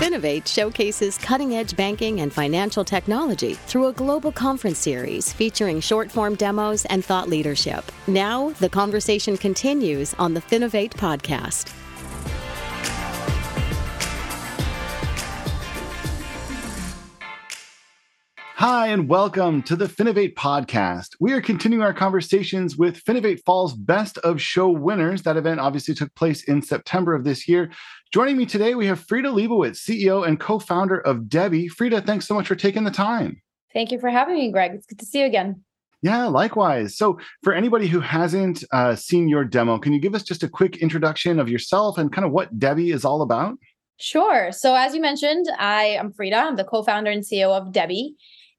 Finovate showcases cutting edge banking and financial technology through a global conference series featuring short form demos and thought leadership. Now, the conversation continues on the Finovate podcast. Hi, and welcome to the Finovate podcast. We are continuing our conversations with Finovate Fall's Best of Show winners. That event obviously took place in September of this year. Joining me today, we have Frida Leibowitz, CEO and co founder of Debbie. Frida, thanks so much for taking the time. Thank you for having me, Greg. It's good to see you again. Yeah, likewise. So, for anybody who hasn't uh, seen your demo, can you give us just a quick introduction of yourself and kind of what Debbie is all about? Sure. So, as you mentioned, I am Frida. I'm the co founder and CEO of Debbie.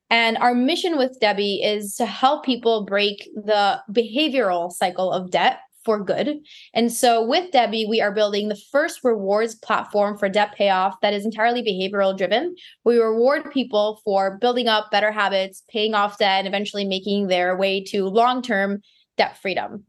And our mission with Debbie is to help people break the behavioral cycle of debt for good. And so with Debbie, we are building the first rewards platform for debt payoff that is entirely behavioral driven. We reward people for building up better habits, paying off debt, and eventually making their way to long term debt freedom.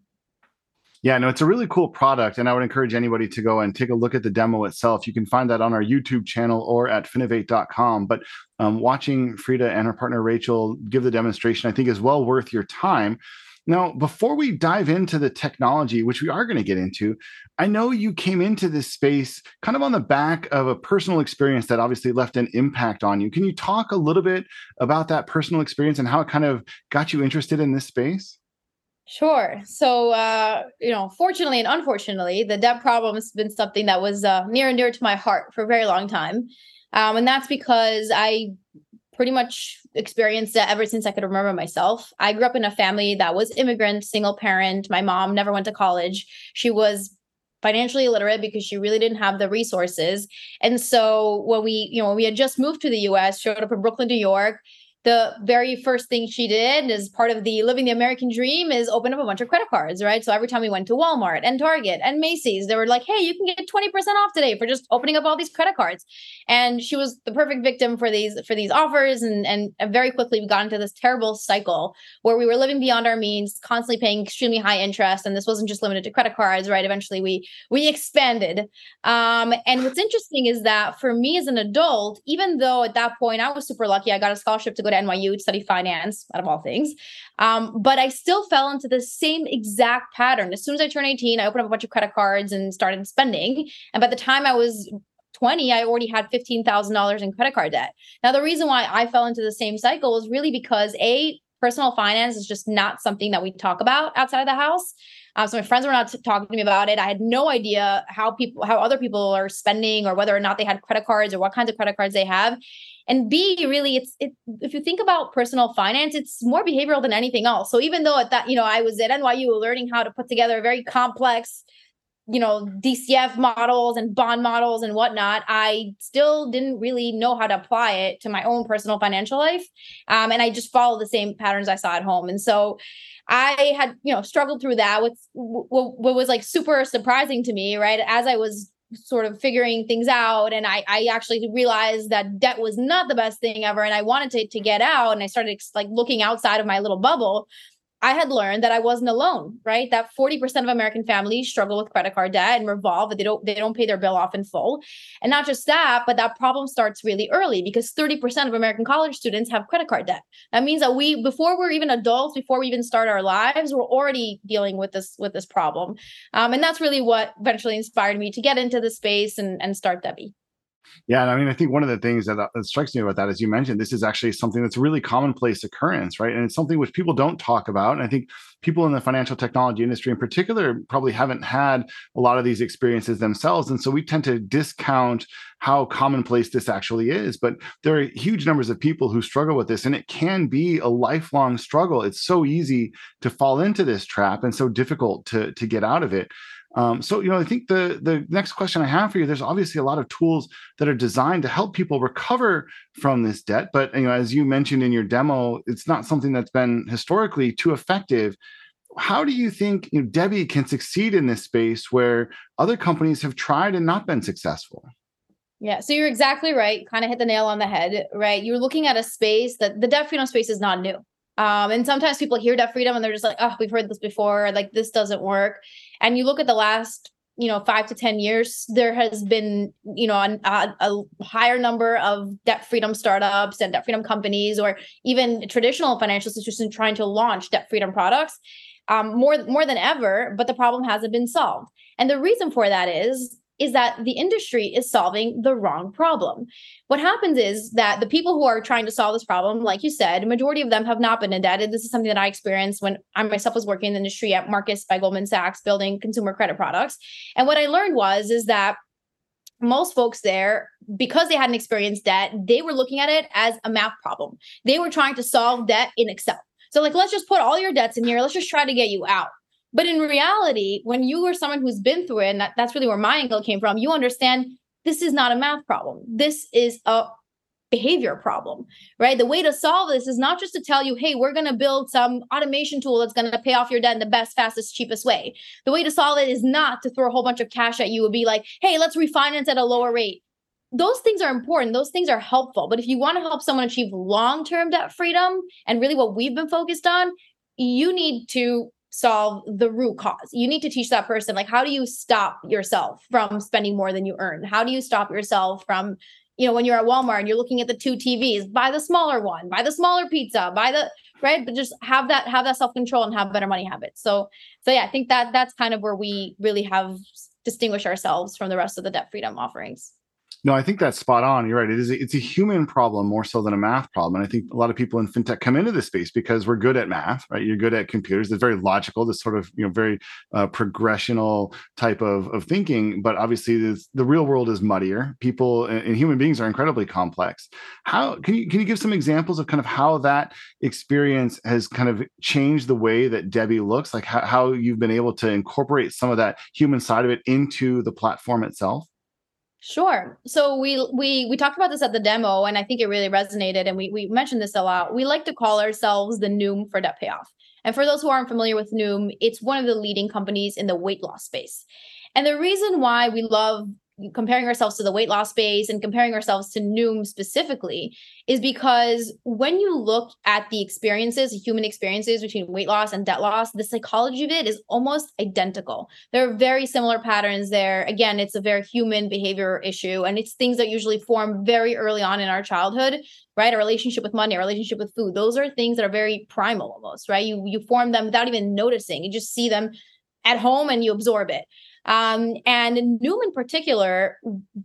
Yeah, no, it's a really cool product, and I would encourage anybody to go and take a look at the demo itself. You can find that on our YouTube channel or at finovate.com. But um, watching Frida and her partner Rachel give the demonstration, I think, is well worth your time. Now, before we dive into the technology, which we are going to get into, I know you came into this space kind of on the back of a personal experience that obviously left an impact on you. Can you talk a little bit about that personal experience and how it kind of got you interested in this space? Sure. So, uh, you know, fortunately and unfortunately, the debt problem has been something that was uh, near and dear to my heart for a very long time. Um, and that's because I pretty much experienced it ever since I could remember myself. I grew up in a family that was immigrant, single parent. My mom never went to college. She was financially illiterate because she really didn't have the resources. And so when we, you know, when we had just moved to the US, showed up in Brooklyn, New York, the very first thing she did as part of the living the American dream is open up a bunch of credit cards, right? So every time we went to Walmart and Target and Macy's, they were like, hey, you can get 20% off today for just opening up all these credit cards. And she was the perfect victim for these for these offers. And, and very quickly we got into this terrible cycle where we were living beyond our means, constantly paying extremely high interest. And this wasn't just limited to credit cards, right? Eventually we we expanded. Um, and what's interesting is that for me as an adult, even though at that point I was super lucky, I got a scholarship to go to NYU to study finance, out of all things. Um, but I still fell into the same exact pattern. As soon as I turned 18, I opened up a bunch of credit cards and started spending. And by the time I was 20, I already had $15,000 in credit card debt. Now, the reason why I fell into the same cycle was really because A, personal finance is just not something that we talk about outside of the house. Um, so my friends were not t- talking to me about it. I had no idea how people, how other people are spending, or whether or not they had credit cards, or what kinds of credit cards they have and b really it's it if you think about personal finance it's more behavioral than anything else so even though at that you know i was at nyu learning how to put together a very complex you know dcf models and bond models and whatnot i still didn't really know how to apply it to my own personal financial life um, and i just followed the same patterns i saw at home and so i had you know struggled through that with what, what was like super surprising to me right as i was sort of figuring things out and I, I actually realized that debt was not the best thing ever and i wanted to, to get out and i started like looking outside of my little bubble I had learned that I wasn't alone, right? That 40% of American families struggle with credit card debt and revolve, they don't they don't pay their bill off in full. And not just that, but that problem starts really early because 30% of American college students have credit card debt. That means that we before we're even adults, before we even start our lives, we're already dealing with this with this problem. Um, and that's really what eventually inspired me to get into the space and, and start Debbie. Yeah, and I mean, I think one of the things that, uh, that strikes me about that, as you mentioned, this is actually something that's a really commonplace occurrence, right? And it's something which people don't talk about. And I think people in the financial technology industry, in particular, probably haven't had a lot of these experiences themselves, and so we tend to discount how commonplace this actually is. But there are huge numbers of people who struggle with this, and it can be a lifelong struggle. It's so easy to fall into this trap, and so difficult to to get out of it. Um, so, you know, I think the the next question I have for you, there's obviously a lot of tools that are designed to help people recover from this debt, but you know, as you mentioned in your demo, it's not something that's been historically too effective. How do you think you know, Debbie can succeed in this space where other companies have tried and not been successful? Yeah, so you're exactly right. Kind of hit the nail on the head, right? You're looking at a space that the debt freedom space is not new. Um, and sometimes people hear debt freedom and they're just like, oh, we've heard this before. Like this doesn't work. And you look at the last you know five to ten years there has been you know a, a, higher number of debt freedom startups and debt freedom companies or even traditional financial institutions trying to launch debt freedom products um, more more than ever but the problem hasn't been solved and the reason for that is is that the industry is solving the wrong problem. What happens is that the people who are trying to solve this problem, like you said, majority of them have not been indebted. This is something that I experienced when I myself was working in the industry at Marcus by Goldman Sachs, building consumer credit products. And what I learned was is that most folks there, because they hadn't experienced debt, they were looking at it as a math problem. They were trying to solve debt in Excel. So, like, let's just put all your debts in here. Let's just try to get you out. But in reality, when you are someone who's been through it, and that, that's really where my angle came from, you understand this is not a math problem. This is a behavior problem, right? The way to solve this is not just to tell you, hey, we're going to build some automation tool that's going to pay off your debt in the best, fastest, cheapest way. The way to solve it is not to throw a whole bunch of cash at you and be like, hey, let's refinance at a lower rate. Those things are important. Those things are helpful. But if you want to help someone achieve long term debt freedom, and really what we've been focused on, you need to solve the root cause. You need to teach that person like how do you stop yourself from spending more than you earn? How do you stop yourself from you know when you're at Walmart and you're looking at the two TVs, buy the smaller one, buy the smaller pizza, buy the right but just have that have that self-control and have better money habits. So so yeah, I think that that's kind of where we really have distinguished ourselves from the rest of the debt freedom offerings. No, I think that's spot on. You're right. It is. A, it's a human problem more so than a math problem. And I think a lot of people in fintech come into this space because we're good at math, right? You're good at computers. It's very logical. This sort of you know very uh, progressional type of of thinking. But obviously, the real world is muddier. People and, and human beings are incredibly complex. How can you can you give some examples of kind of how that experience has kind of changed the way that Debbie looks? Like how, how you've been able to incorporate some of that human side of it into the platform itself. Sure. So we we we talked about this at the demo, and I think it really resonated. And we we mentioned this a lot. We like to call ourselves the Noom for debt payoff. And for those who aren't familiar with Noom, it's one of the leading companies in the weight loss space. And the reason why we love comparing ourselves to the weight loss space and comparing ourselves to Noom specifically is because when you look at the experiences, human experiences between weight loss and debt loss, the psychology of it is almost identical. There are very similar patterns there. Again, it's a very human behavior issue, and it's things that usually form very early on in our childhood, right? A relationship with money, a relationship with food. Those are things that are very primal almost, right? You you form them without even noticing. You just see them at home and you absorb it. Um, and Noom in particular,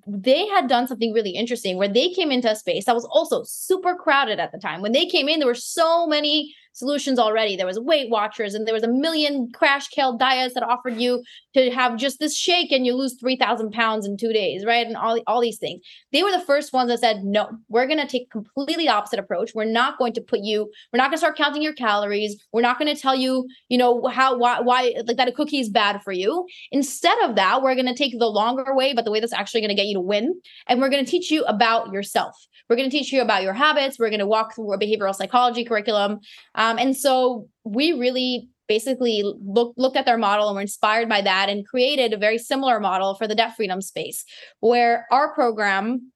they had done something really interesting where they came into a space that was also super crowded at the time. When they came in, there were so many solutions already. There was Weight Watchers, and there was a million crash kale diets that offered you to have just this shake and you lose three thousand pounds in two days, right? And all all these things. They were the first ones that said, no, we're going to take completely opposite approach. We're not going to put you. We're not going to start counting your calories. We're not going to tell you, you know, how why why like that a cookie is bad for you. Instead of that, we're going to take the longer way, but the way that's actually going to get you to win, and we're going to teach you about yourself. We're going to teach you about your habits. We're going to walk through a behavioral psychology curriculum. Um, Um, and so we really basically look, looked at their model and were inspired by that and created a very similar model for the debt freedom space, where our program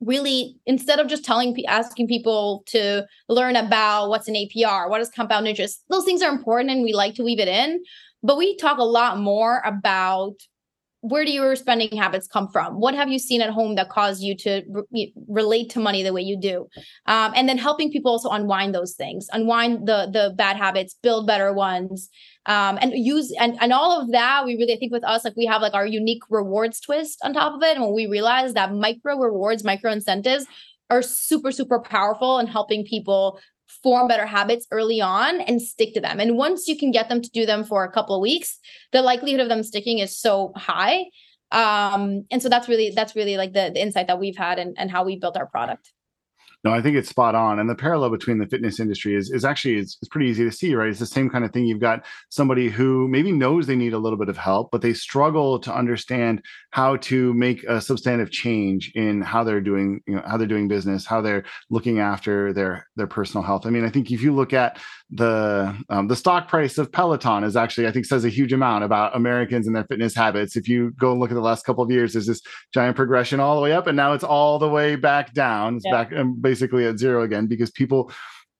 really instead of just telling asking people to learn about what's an APR, what is compound interest, those things are important and we like to weave it in. But we talk a lot more about where do your spending habits come from? What have you seen at home that caused you to re- relate to money the way you do? Um, and then helping people also unwind those things unwind the the bad habits build better ones um, and use and, and all of that we really I think with us like we have like our unique rewards twist on top of it. And when we realize that micro rewards micro incentives are super super powerful in helping people form better habits early on and stick to them. And once you can get them to do them for a couple of weeks, the likelihood of them sticking is so high. Um, and so that's really that's really like the, the insight that we've had and, and how we built our product. No, I think it's spot on. And the parallel between the fitness industry is, is actually it's, it's pretty easy to see, right? It's the same kind of thing. You've got somebody who maybe knows they need a little bit of help, but they struggle to understand how to make a substantive change in how they're doing, you know, how they're doing business, how they're looking after their their personal health. I mean, I think if you look at the um, the stock price of Peloton is actually, I think, says a huge amount about Americans and their fitness habits. If you go and look at the last couple of years, there's this giant progression all the way up, and now it's all the way back down. It's yeah. back. Um, basically at zero again because people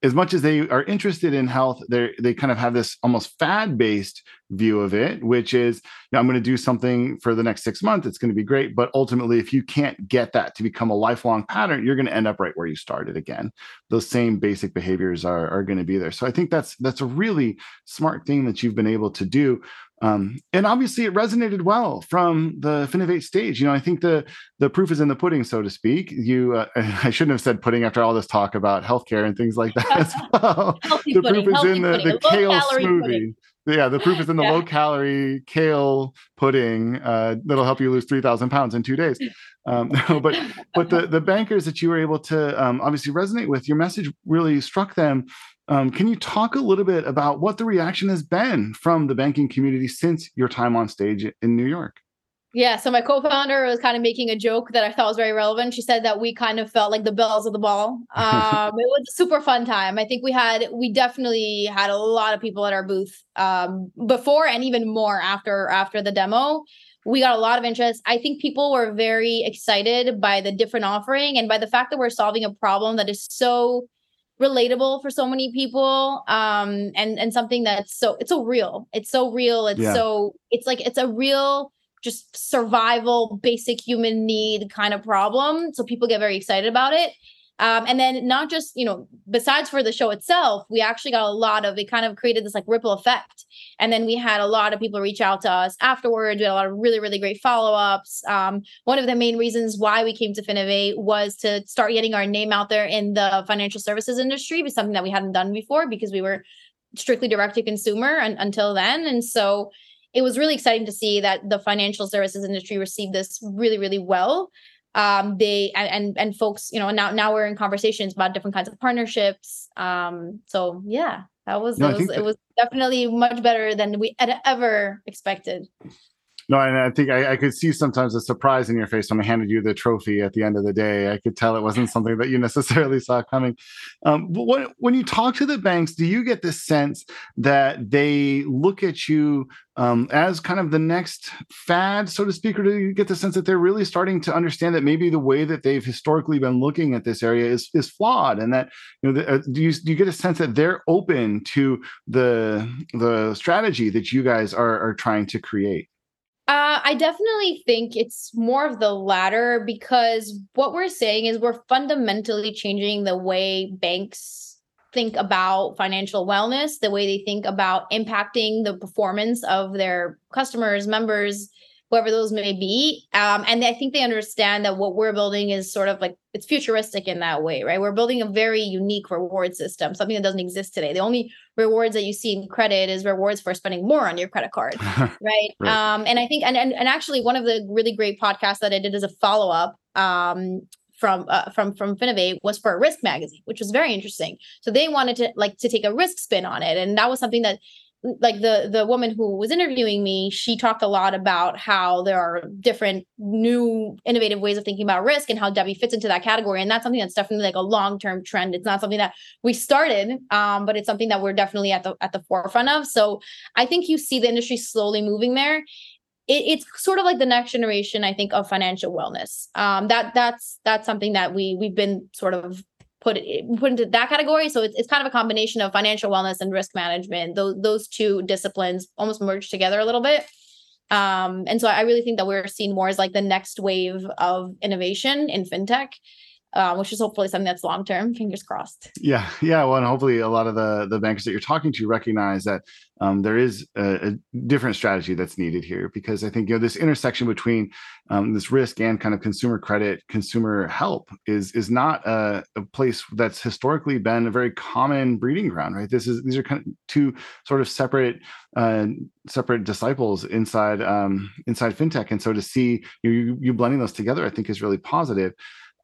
as much as they are interested in health, they they kind of have this almost fad based view of it, which is, you know, I'm going to do something for the next six months. It's going to be great, but ultimately, if you can't get that to become a lifelong pattern, you're going to end up right where you started again. Those same basic behaviors are are going to be there. So I think that's that's a really smart thing that you've been able to do. Um, and obviously, it resonated well from the Finovate stage. You know, I think the the proof is in the pudding, so to speak. You, uh, I shouldn't have said pudding after all this talk about healthcare and things like that as well. the pudding, proof is in the, pudding, the kale smoothie. Pudding. Yeah, the proof is in the yeah. low calorie kale pudding uh, that'll help you lose three thousand pounds in two days. Um, but but the the bankers that you were able to um, obviously resonate with, your message really struck them um, can you talk a little bit about what the reaction has been from the banking community since your time on stage in New York? Yeah, so my co-founder was kind of making a joke that I thought was very relevant. She said that we kind of felt like the bells of the ball. Um, it was a super fun time. I think we had we definitely had a lot of people at our booth um, before and even more after after the demo. We got a lot of interest. I think people were very excited by the different offering and by the fact that we're solving a problem that is so relatable for so many people um and and something that's so it's so real. It's so real. It's yeah. so it's like it's a real just survival basic human need kind of problem. So people get very excited about it um, and then not just, you know, besides for the show itself, we actually got a lot of it kind of created this like ripple effect. And then we had a lot of people reach out to us afterwards. We had a lot of really, really great follow-ups. Um, one of the main reasons why we came to Finovate was to start getting our name out there in the financial services industry, but something that we hadn't done before because we were strictly direct to consumer and, until then. And so it was really exciting to see that the financial services industry received this really, really well um they and, and and folks you know now now we're in conversations about different kinds of partnerships. Um so yeah that was, no, it, was that- it was definitely much better than we had ever expected no, and I think I, I, could see sometimes a surprise in your face when I handed you the trophy at the end of the day. I could tell it wasn't something that you necessarily saw coming. Um, but when, when you talk to the banks, do you get the sense that they look at you um, as kind of the next fad, so to speak, or do you get the sense that they're really starting to understand that maybe the way that they've historically been looking at this area is is flawed, and that you know, the, uh, do you do you get a sense that they're open to the the strategy that you guys are are trying to create? Uh, I definitely think it's more of the latter because what we're saying is we're fundamentally changing the way banks think about financial wellness, the way they think about impacting the performance of their customers, members, whoever those may be. Um, and I think they understand that what we're building is sort of like it's futuristic in that way, right? We're building a very unique reward system, something that doesn't exist today. The only rewards that you see in credit is rewards for spending more on your credit card, right? right? Um, and I think, and, and and actually, one of the really great podcasts that I did as a follow up um, from uh, from from Finovate was for a risk magazine, which was very interesting. So they wanted to like to take a risk spin on it, and that was something that like the the woman who was interviewing me she talked a lot about how there are different new innovative ways of thinking about risk and how debbie fits into that category. And that's something that's definitely like a long-term trend. It's not something that we started um, but it's something that we're definitely at the at the forefront of. So i think you see the industry slowly moving there. It, it's sort of like the next generation i think of financial wellness. Um, that that's that's something that we we've been sort of put it put into that category. So it's, it's kind of a combination of financial wellness and risk management. Those those two disciplines almost merge together a little bit. Um, and so I really think that we're seeing more as like the next wave of innovation in fintech uh, which is hopefully something that's long term. Fingers crossed. Yeah, yeah. Well, and hopefully a lot of the the bankers that you're talking to recognize that um, there is a, a, different strategy that's needed here because I think you know this intersection between um, this risk and kind of consumer credit, consumer help is is not a, a, place that's historically been a very common breeding ground, right? This is these are kind of two sort of separate uh, separate disciples inside um, inside fintech, and so to see you you blending those together, I think is really positive.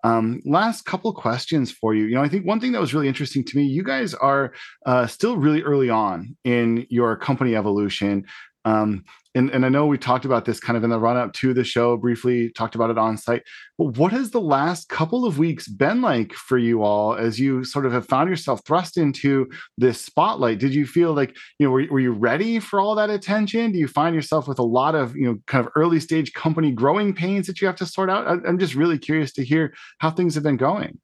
Um, last couple questions for you. You know, I think one thing that was really interesting to me, you guys are uh, still really early on in your company evolution. Um, and, and I know we talked about this kind of in the run up to the show, briefly talked about it on site. But what has the last couple of weeks been like for you all as you sort of have found yourself thrust into this spotlight? Did you feel like, you know, were, were you ready for all that attention? Do you find yourself with a lot of, you know, kind of early stage company growing pains that you have to sort out? I, I'm just really curious to hear how things have been going.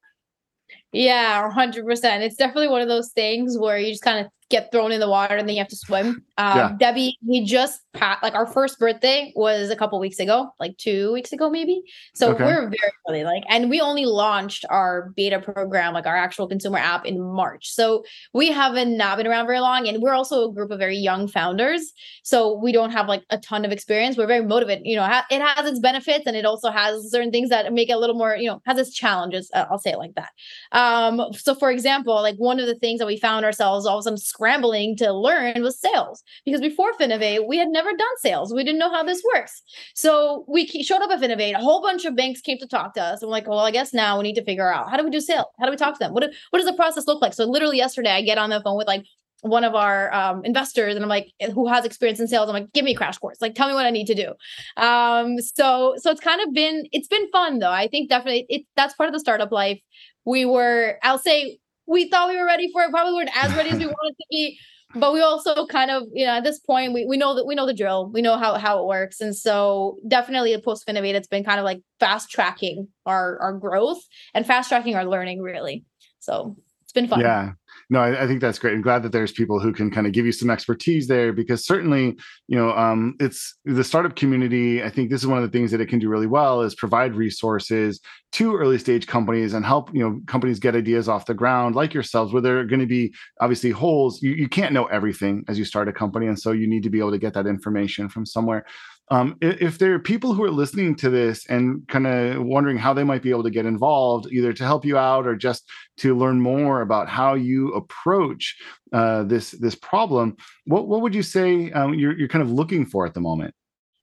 Yeah, 100%. It's definitely one of those things where you just kind of get thrown in the water and then you have to swim. Um, yeah. Debbie, we just like our first birthday was a couple weeks ago, like two weeks ago, maybe. So okay. we're very early, like, and we only launched our beta program, like our actual consumer app in March. So we haven't not been around very long. And we're also a group of very young founders. So we don't have like a ton of experience. We're very motivated. You know, it has its benefits and it also has certain things that make it a little more, you know, has its challenges. I'll say it like that. Um, so for example, like one of the things that we found ourselves all of a sudden scrambling to learn was sales because before Finovate, we had never done sales. We didn't know how this works. So we showed up at Finovate. A whole bunch of banks came to talk to us. I'm like, well, I guess now we need to figure out how do we do sales? How do we talk to them? What, what does the process look like? So literally yesterday, I get on the phone with like one of our um, investors and I'm like, who has experience in sales? I'm like, give me a crash course. Like, tell me what I need to do. Um, so, so it's kind of been, it's been fun though. I think definitely it, that's part of the startup life. We were, I'll say we thought we were ready for it. Probably weren't as ready as we wanted to be, but we also kind of, you know, at this point, we, we know that we know the drill. We know how how it works, and so definitely the post Finovate, it's been kind of like fast tracking our our growth and fast tracking our learning, really. So it's been fun. Yeah, no, I, I, think that's great. I'm glad that there's people who can kind of give you some expertise there because certainly, you know, um, it's the startup community. I think this is one of the things that it can do really well is provide resources to early stage companies and help you know companies get ideas off the ground like yourselves where there are going to be obviously holes you, you can't know everything as you start a company and so you need to be able to get that information from somewhere um, if there are people who are listening to this and kind of wondering how they might be able to get involved, either to help you out or just to learn more about how you approach uh, this this problem, what what would you say um, you're you're kind of looking for at the moment?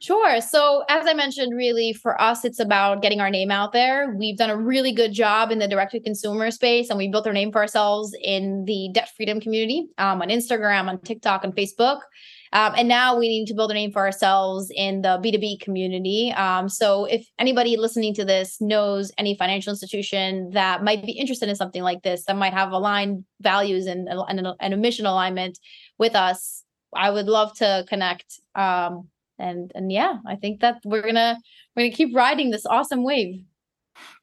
Sure. So, as I mentioned, really for us, it's about getting our name out there. We've done a really good job in the direct to consumer space, and we built our name for ourselves in the debt freedom community um, on Instagram, on TikTok, on Facebook. Um, and now we need to build a name for ourselves in the B2B community. Um, so if anybody listening to this knows any financial institution that might be interested in something like this, that might have aligned values and, and, and a mission alignment with us, I would love to connect. Um, and and yeah, I think that we're gonna we're gonna keep riding this awesome wave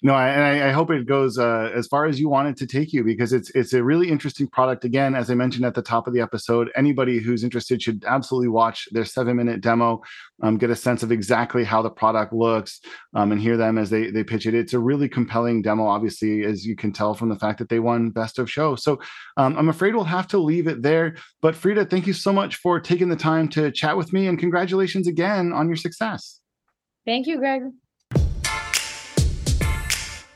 no, I, I hope it goes uh, as far as you want it to take you because it's it's a really interesting product. Again, as I mentioned at the top of the episode, anybody who's interested should absolutely watch their seven minute demo, um, get a sense of exactly how the product looks, um, and hear them as they they pitch it. It's a really compelling demo, obviously, as you can tell from the fact that they won Best of Show. So um, I'm afraid we'll have to leave it there. But Frida, thank you so much for taking the time to chat with me, and congratulations again on your success. Thank you, Greg.